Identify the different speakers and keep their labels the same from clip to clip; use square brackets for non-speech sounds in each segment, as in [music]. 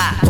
Speaker 1: ¡Ah!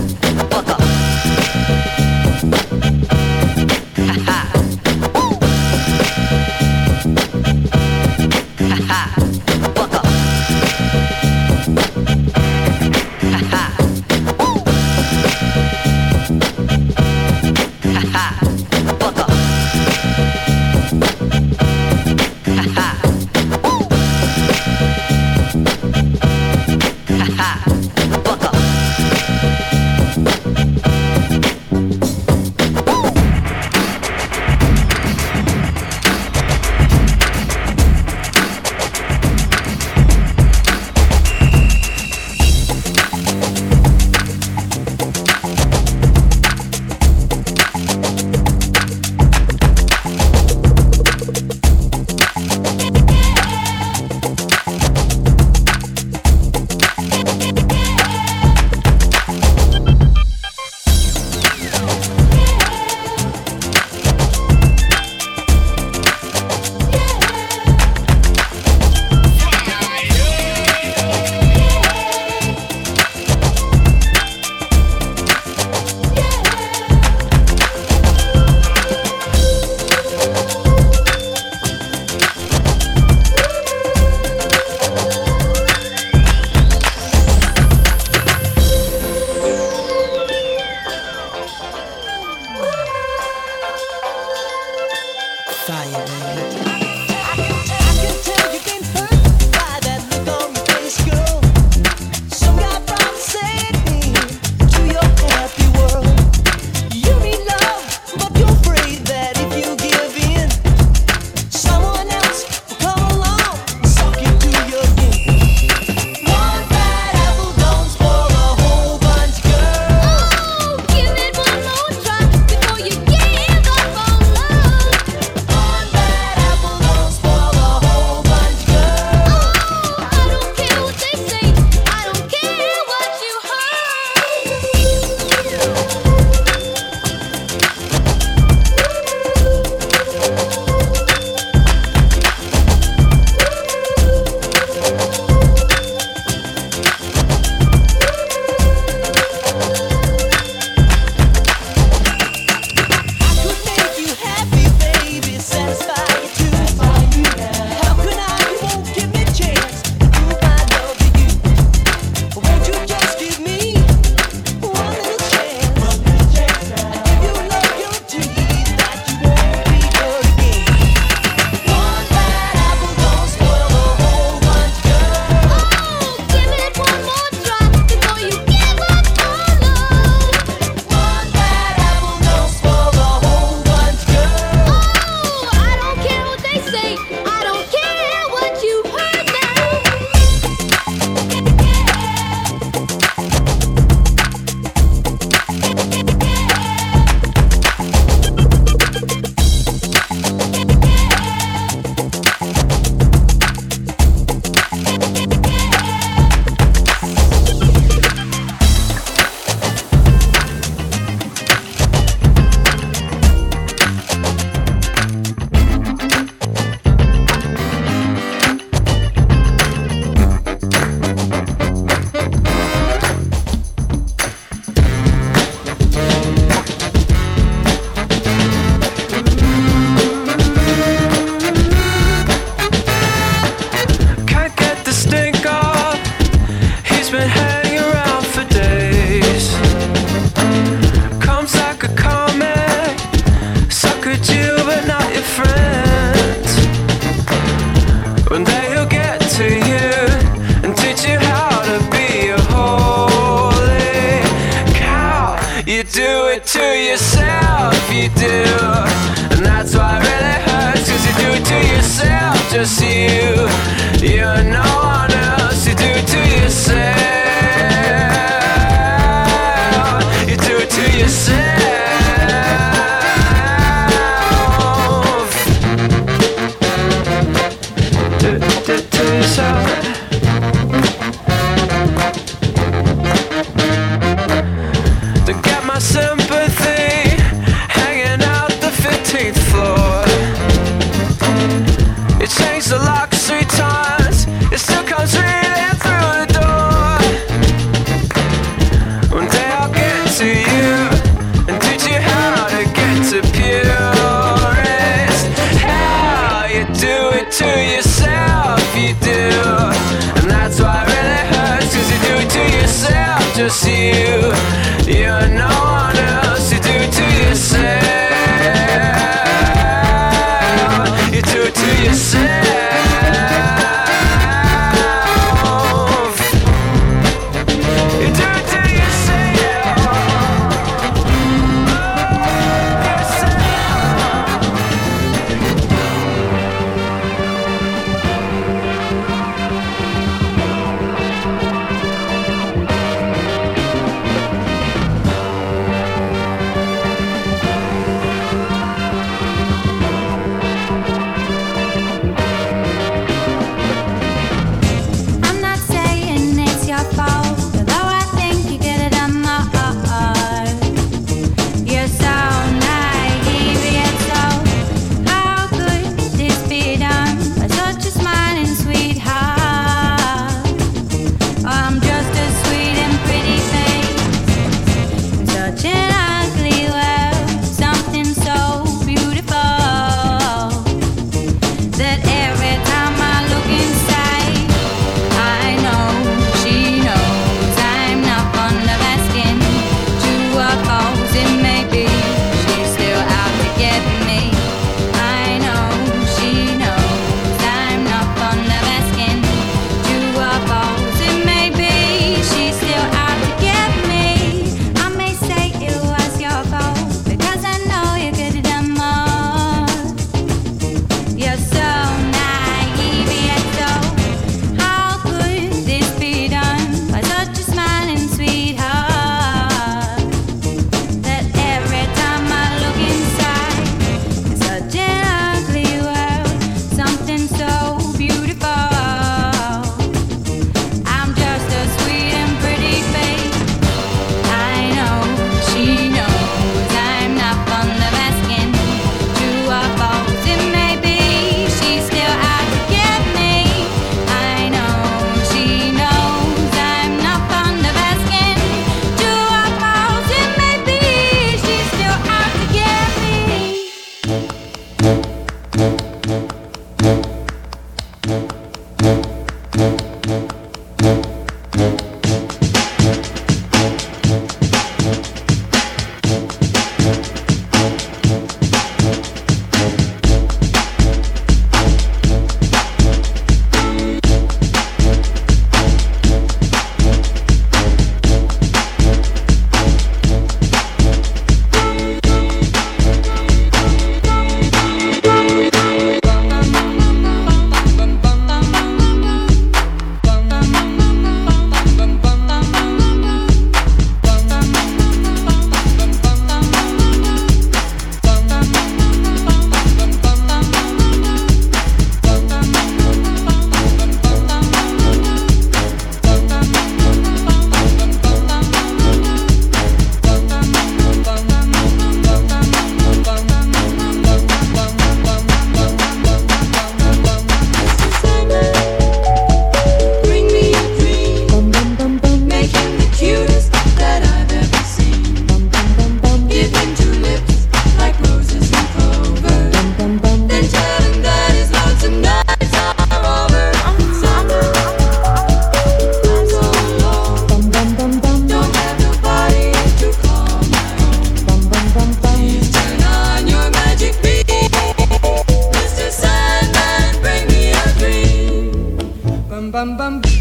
Speaker 1: bum bum.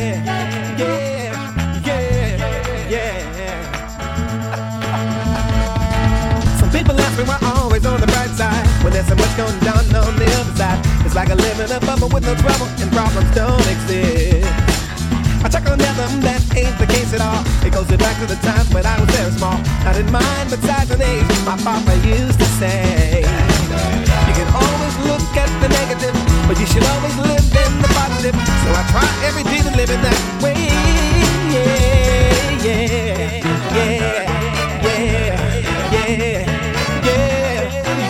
Speaker 1: yeah, yeah, yeah, yeah. [laughs] Some people ask me why I'm always on the bright side when there's so much going down on the other side. It's like I live bubble with no trouble and problems don't exist. I check on them, that ain't the case at all. It goes back to the time when I was very small. Not in mind, but size and. My papa used to say, You can always look
Speaker 2: at the negative but you should always live in the positive. So I try every day to live in that way. Yeah, yeah, yeah, yeah, yeah, yeah,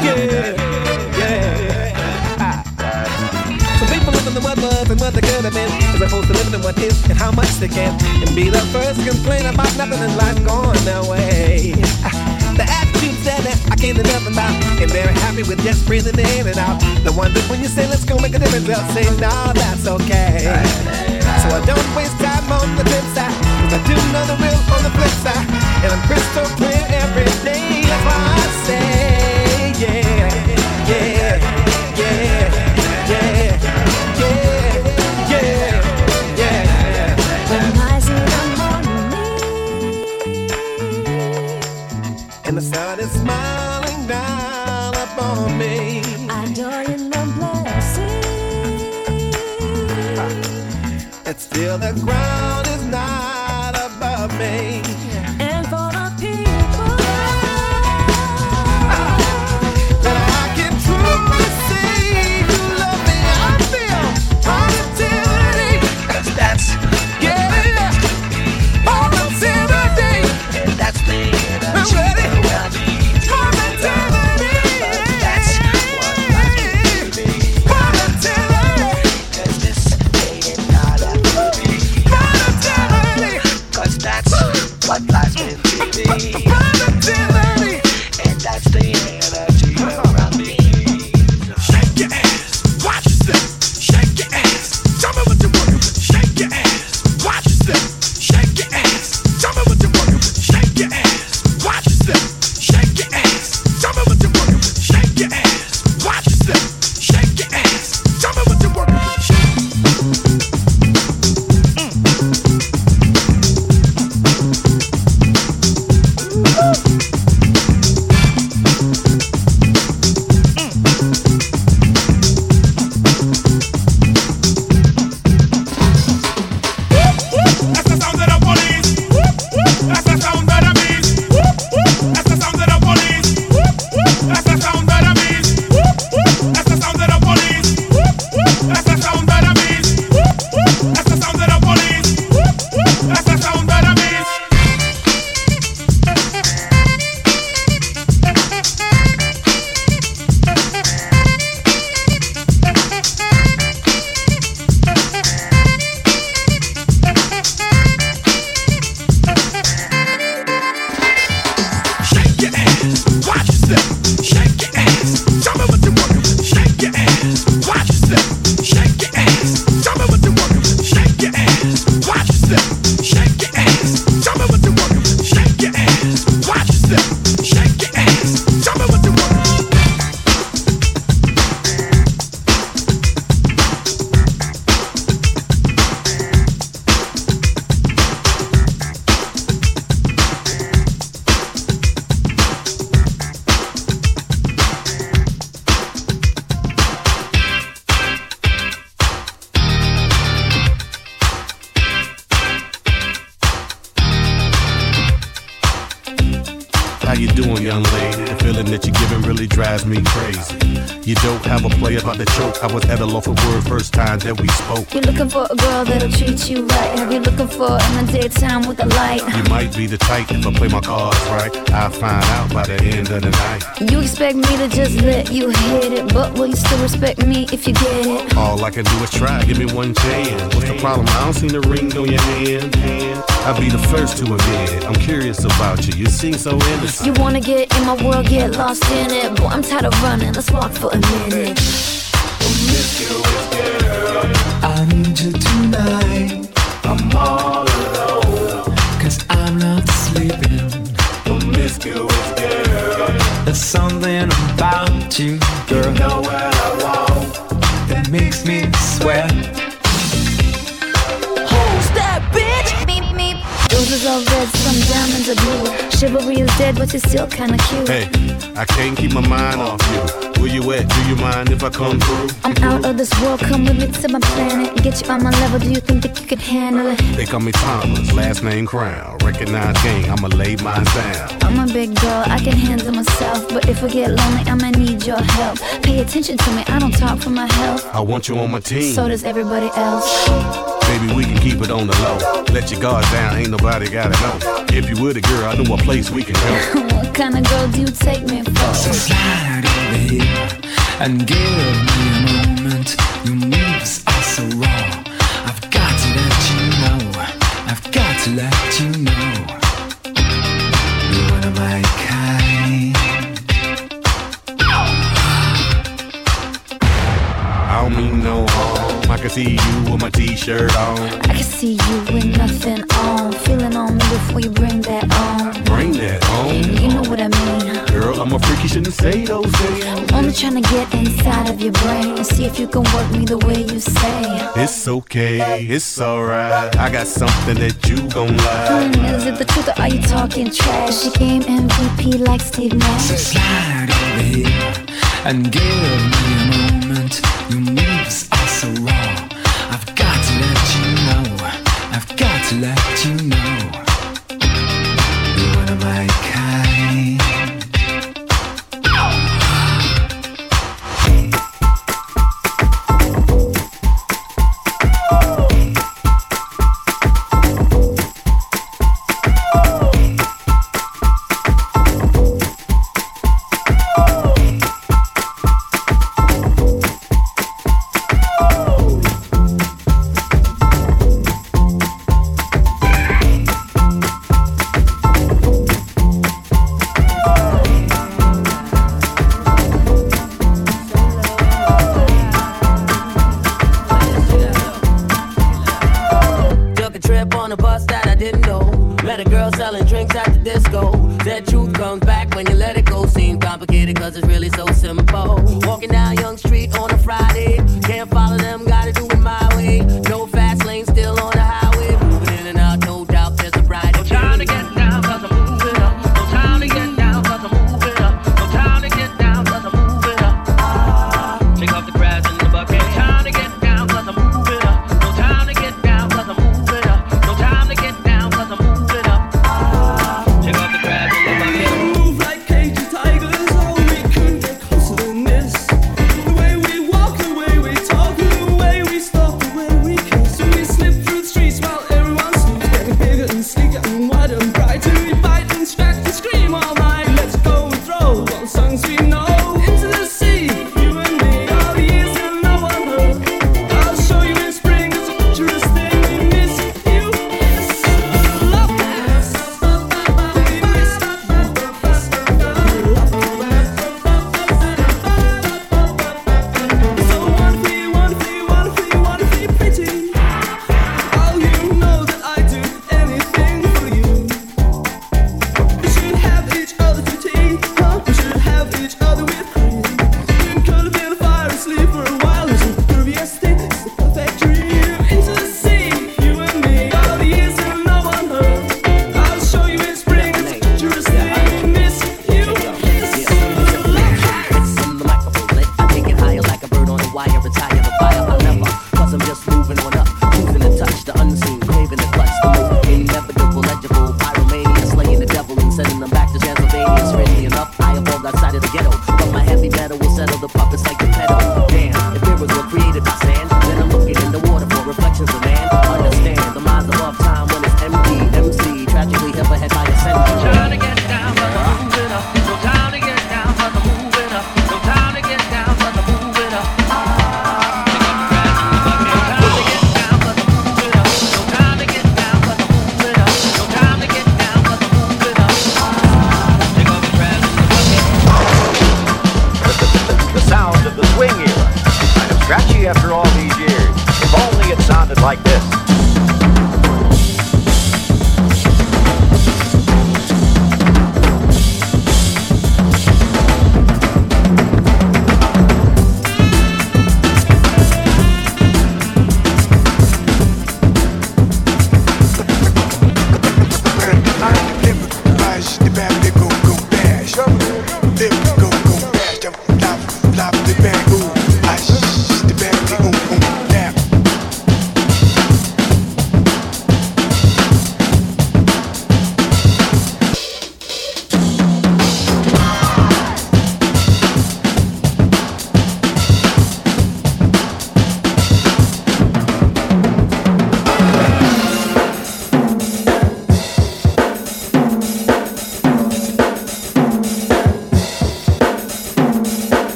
Speaker 2: yeah, yeah. Some people live in the what was and what they could have been. As opposed to living in what is and how much they can. And be the first to complain about nothing and life going away. Ah. The attitude said that can't do nothing about, and very happy with just breathing in and out. The one that when you say let's go make a difference, they'll say no, that's okay. So I don't waste time on the flip side, cause I do know the real on the flip side, and I'm crystal clear every day. That's why I say
Speaker 3: be the type if I play my cards right. I'll find out by the end of the night.
Speaker 4: You expect me to just let you hit it, but will you still respect me if you get it?
Speaker 3: All I can do is try. Give me one chance. What's the problem? I don't see the ring on your hand. I'll be the first to admit it. I'm curious about you. You seem so innocent.
Speaker 4: You wanna get in my world, get lost in it. Boy, I'm tired of running. Let's walk for a minute.
Speaker 5: I need you tonight.
Speaker 6: I'm all Promiscuous girl.
Speaker 5: There's something about you, girl.
Speaker 6: You know what I want.
Speaker 5: That makes me sweat.
Speaker 4: Who's that bitch? Meep, meep. Roses are red, some diamonds are blue. Chivalry is dead, but you're still kinda cute.
Speaker 3: Hey, I can't keep my mind off you. Where you at? Do you mind if I come through?
Speaker 4: I'm out of this world, come with me to my planet. Get you on my level, do you think that you can handle it?
Speaker 3: They call me Thomas, last name Crown. Recognize gang, I'ma lay mine down.
Speaker 4: I'm a big girl, I can handle myself. But if I get lonely, I'ma need your help. Pay attention to me, I don't talk for my health.
Speaker 3: I want you on my team.
Speaker 4: So does everybody else.
Speaker 3: Baby, we can keep it on the low. Let your guard down, ain't nobody gotta know. If you were the girl, I know a place we can go. [laughs]
Speaker 4: what kind of girl do you take me for?
Speaker 5: So slide over and give me a moment. Your moves are so raw. I've got to let you know. I've got to let you know. You're one of my kind.
Speaker 3: I don't mean no harm. I can see you with my t-shirt on.
Speaker 4: I can see you with nothing on. Feeling on me before you bring that on.
Speaker 3: Bring that on.
Speaker 4: You know what I mean.
Speaker 3: Girl, I'm a freaky shouldn't say those things.
Speaker 4: I'm only trying to get inside of your brain and see if you can work me the way you say.
Speaker 3: It's okay, it's alright. I got something that you gon' like.
Speaker 4: Hmm, is it the truth or are you talking trash? She came MVP like Steve Nash.
Speaker 5: So slide over here and give me a moment. Your moves so raw. I've got to let you know. I've got to let you know.
Speaker 7: What am I?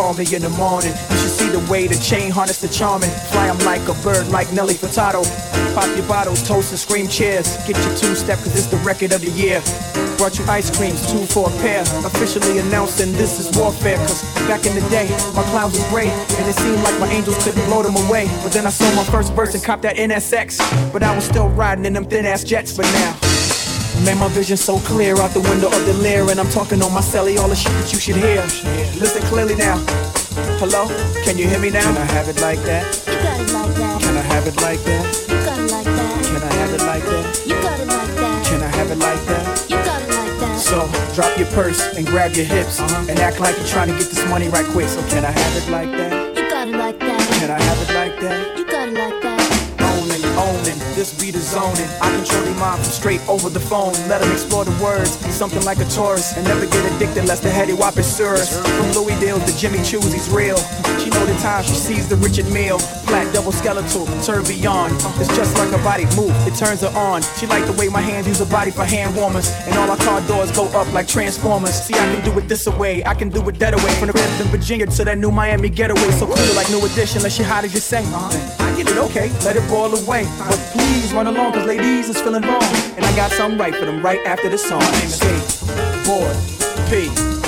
Speaker 8: Call me in the morning. You should see the way the chain harness the charming. Fly 'em like a bird, like Nelly Furtado. Pop your bottles, toast and scream cheers. Get your two step, cause it's the record of the year. Brought you ice creams, two for a pair. Officially announcing this is warfare. Cause back in the day, my clouds was gray. And it seemed like my angels couldn't blow them away. But then I saw my first verse and copped that NSX. But I was still riding in them thin ass jets. But now, Man, my vision's so clear out the window of the lair, and I'm talking on my celly, all the shit that you should hear. Listen clearly now. Hello? Can you hear me now? Can I have it like that?
Speaker 4: You got it like that.
Speaker 8: Can I have it like that?
Speaker 4: You got it like that.
Speaker 8: Can I have it like that?
Speaker 4: You got it like that.
Speaker 8: Can I have it like that?
Speaker 4: You got it like that.
Speaker 8: So, drop your purse and grab your hips, and act like you're trying to get this money right quick. So, can I have it like that?
Speaker 4: You got it like that.
Speaker 8: Can I have it like that? This be the zoning. I control their mind from straight over the phone. Let them explore the words, something like a tourist. And never get addicted lest the heady whop is serious. From Louis Dale to Jimmy Choo's, he's real. She know the time she sees the Richard Meal. Black double skeletal, beyond. It's just like a body move, it turns her on. She like the way my hands use her body for hand warmers. And all our car doors go up like transformers. See, I can do it this away, I can do it that away. From the crib in Virginia to that new Miami getaway. So cool like new edition, unless she hot as you say. Uh-huh. I get it, okay, let it boil away. But please run along, cause ladies is feeling wrong. And I got something right for them right after the song. Boy, P.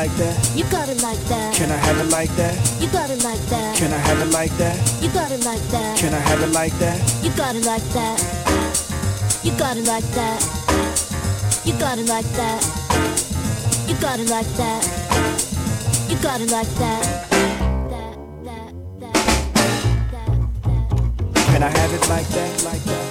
Speaker 8: like that?
Speaker 4: You got it like that.
Speaker 8: Can I have it like that?
Speaker 4: You got it like that.
Speaker 8: Can I have it like that?
Speaker 4: You got it like that.
Speaker 8: Can I have it like that?
Speaker 4: You got it like that. You got it like that. You got it like that. You got it like that. You got it like that.
Speaker 8: Can I have it like that? Like that,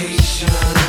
Speaker 9: vacation.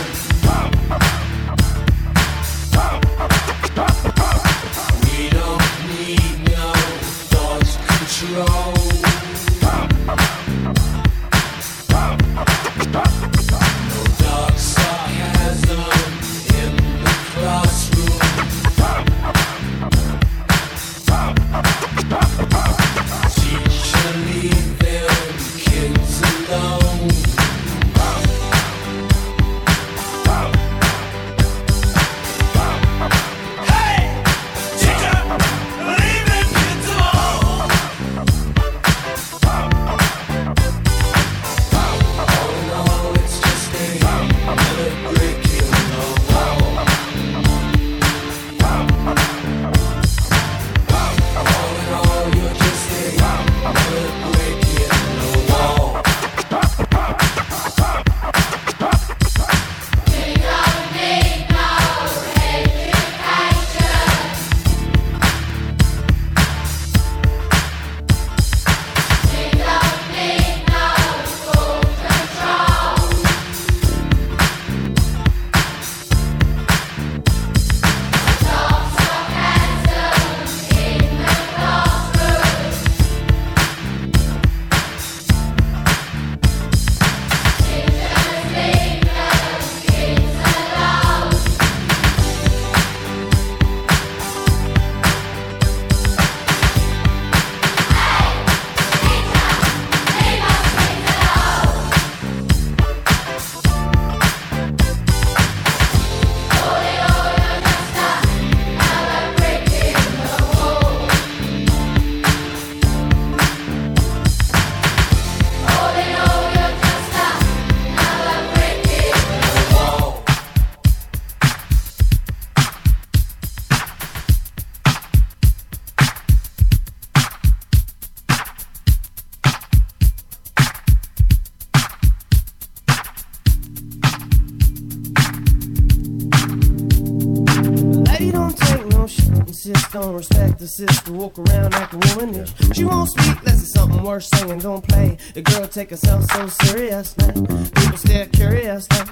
Speaker 9: On
Speaker 10: respect the sister, walk around acting womanish. She won't speak unless it's something worth saying, don't play. The girl take herself so serious now. People stare curious now.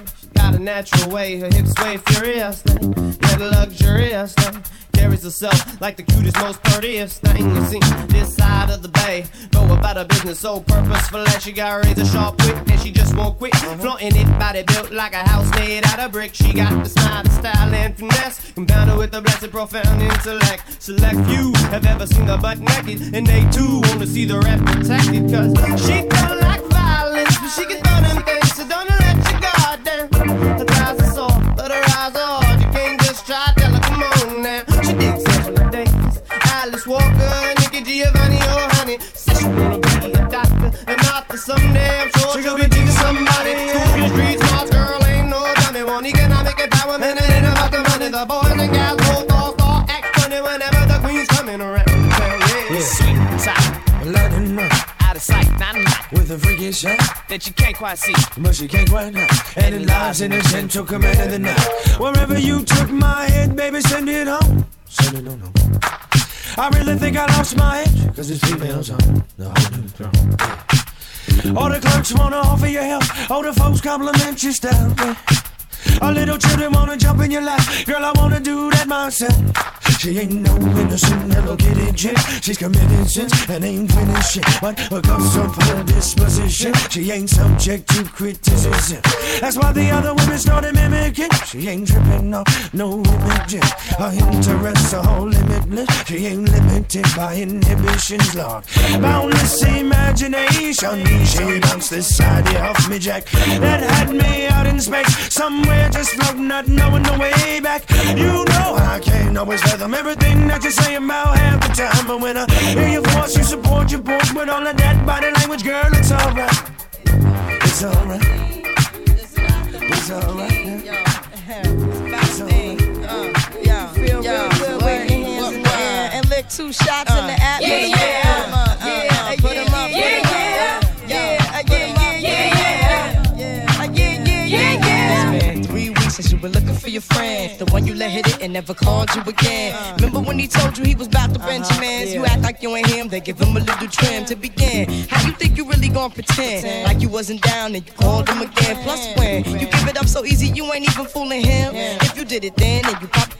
Speaker 10: Got a natural way, her hips sway furious now. Yet luxurious. Carries herself like the cutest, most prettiest thing you see. This side of the bay, go about her business so purposeful that she got razor sharp wit and she just won't quit. Flaunting it, body built like a house made out of brick. She got the smile, the style, and finesse, compounded with a blessed, profound intellect. Select few have ever seen her butt naked, and they too wanna see the rap protected. Cause she don't like violence, but she can throw them things, so don't let your guard down. Her are soft, but her eyes are hard. You can't just try, tell her, come on now. She digs Alice Walker, Nikki Giovanni, or honey. Says she wanna be a doctor, an author someday. I'm sure she'll be teaching somebody. School, street, smart girl, ain't no dummy. One economic empowerment, it ain't about the money. The boys and gals both all act funny whenever the queen's coming around. Yeah, yeah.
Speaker 11: Sweet and sour,
Speaker 10: London rock,
Speaker 11: out of sight, not
Speaker 10: with a freaky shot,
Speaker 11: that you can't quite see.
Speaker 10: but you can't quite hide. And it lies in the gentle command of the night. Wherever you took my head, baby, send it home. Send it on home. I really think I lost my edge, cause it's females on the throne. All the clerks wanna offer you help, all the folks compliment your style. All little children wanna jump in your lap, girl, I wanna do that myself. She ain't no innocent, Hello Kitty chick. She's committed sins and ain't finished shit. But because of her disposition, she ain't subject to criticism. That's why the other women started mimicking. She ain't tripping off no images. Her interests are all limitless. She ain't limited by inhibitions, Lord. Boundless imagination. She bounced this idea off me, Jack. That had me out in space, somewhere just floating, not knowing the way back. You know I can't always fathom everything that you say about half the time, but when I hear your voice, you support your point with all of that body language, girl. It's alright. It's alright. It's alright.
Speaker 12: Feel real good, wave
Speaker 13: hit it and never called you again. Uh. Remember when he told you he was about to Benjamins? Uh-huh. You act like you ain't him, they give him a little trim to begin. How you think you really gonna pretend? Like you wasn't down and you called him again. Plus when you give it up so easy, you ain't even fooling him. If you did it then, then you probably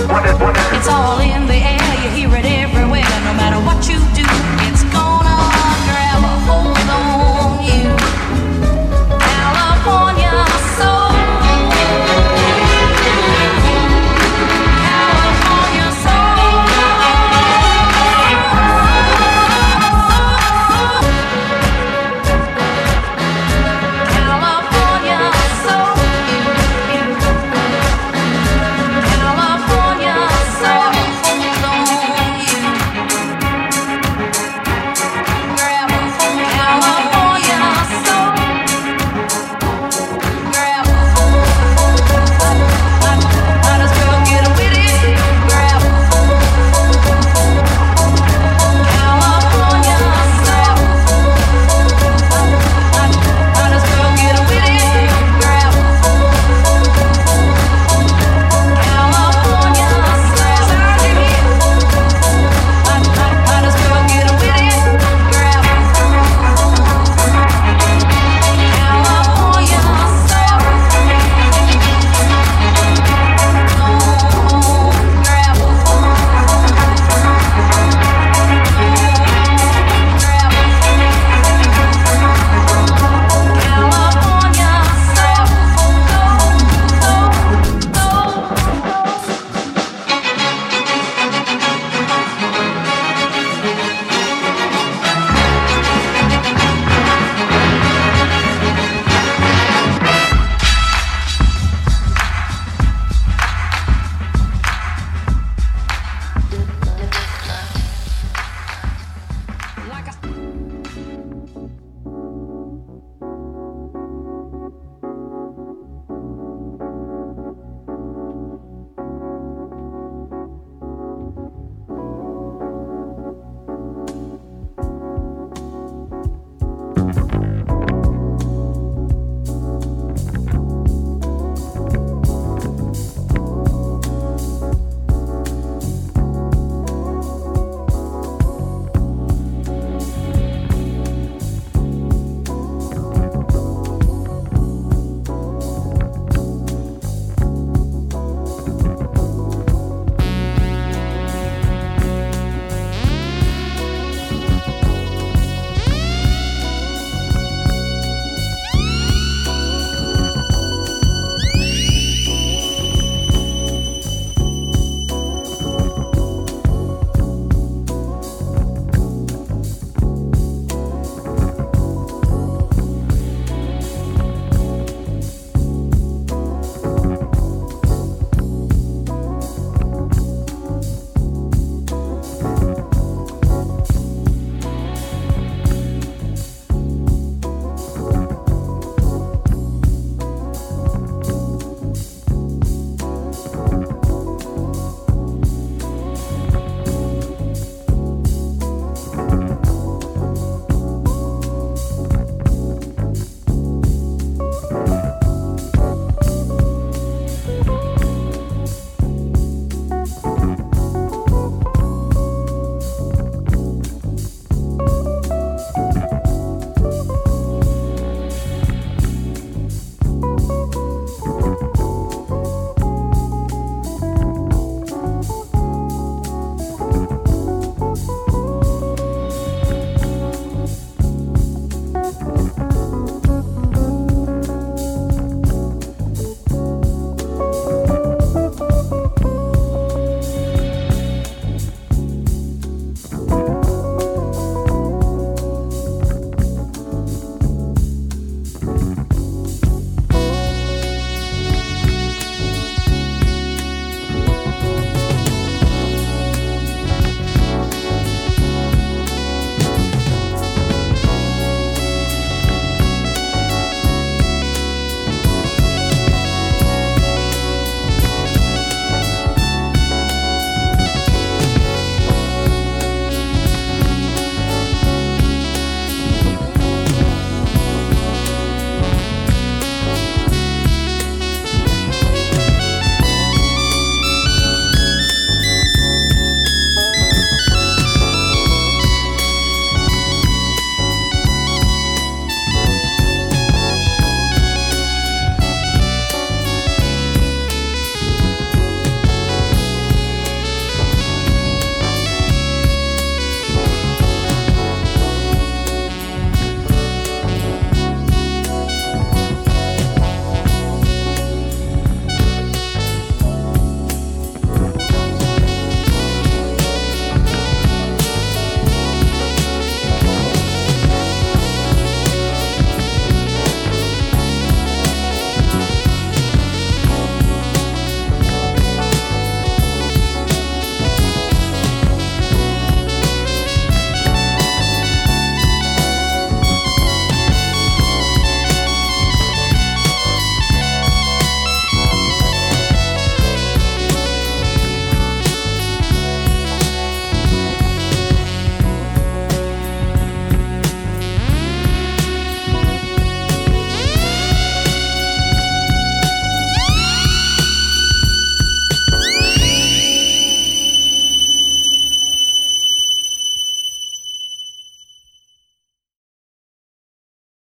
Speaker 8: It's
Speaker 4: all
Speaker 14: in the air, you hear it everywhere, no matter what you do.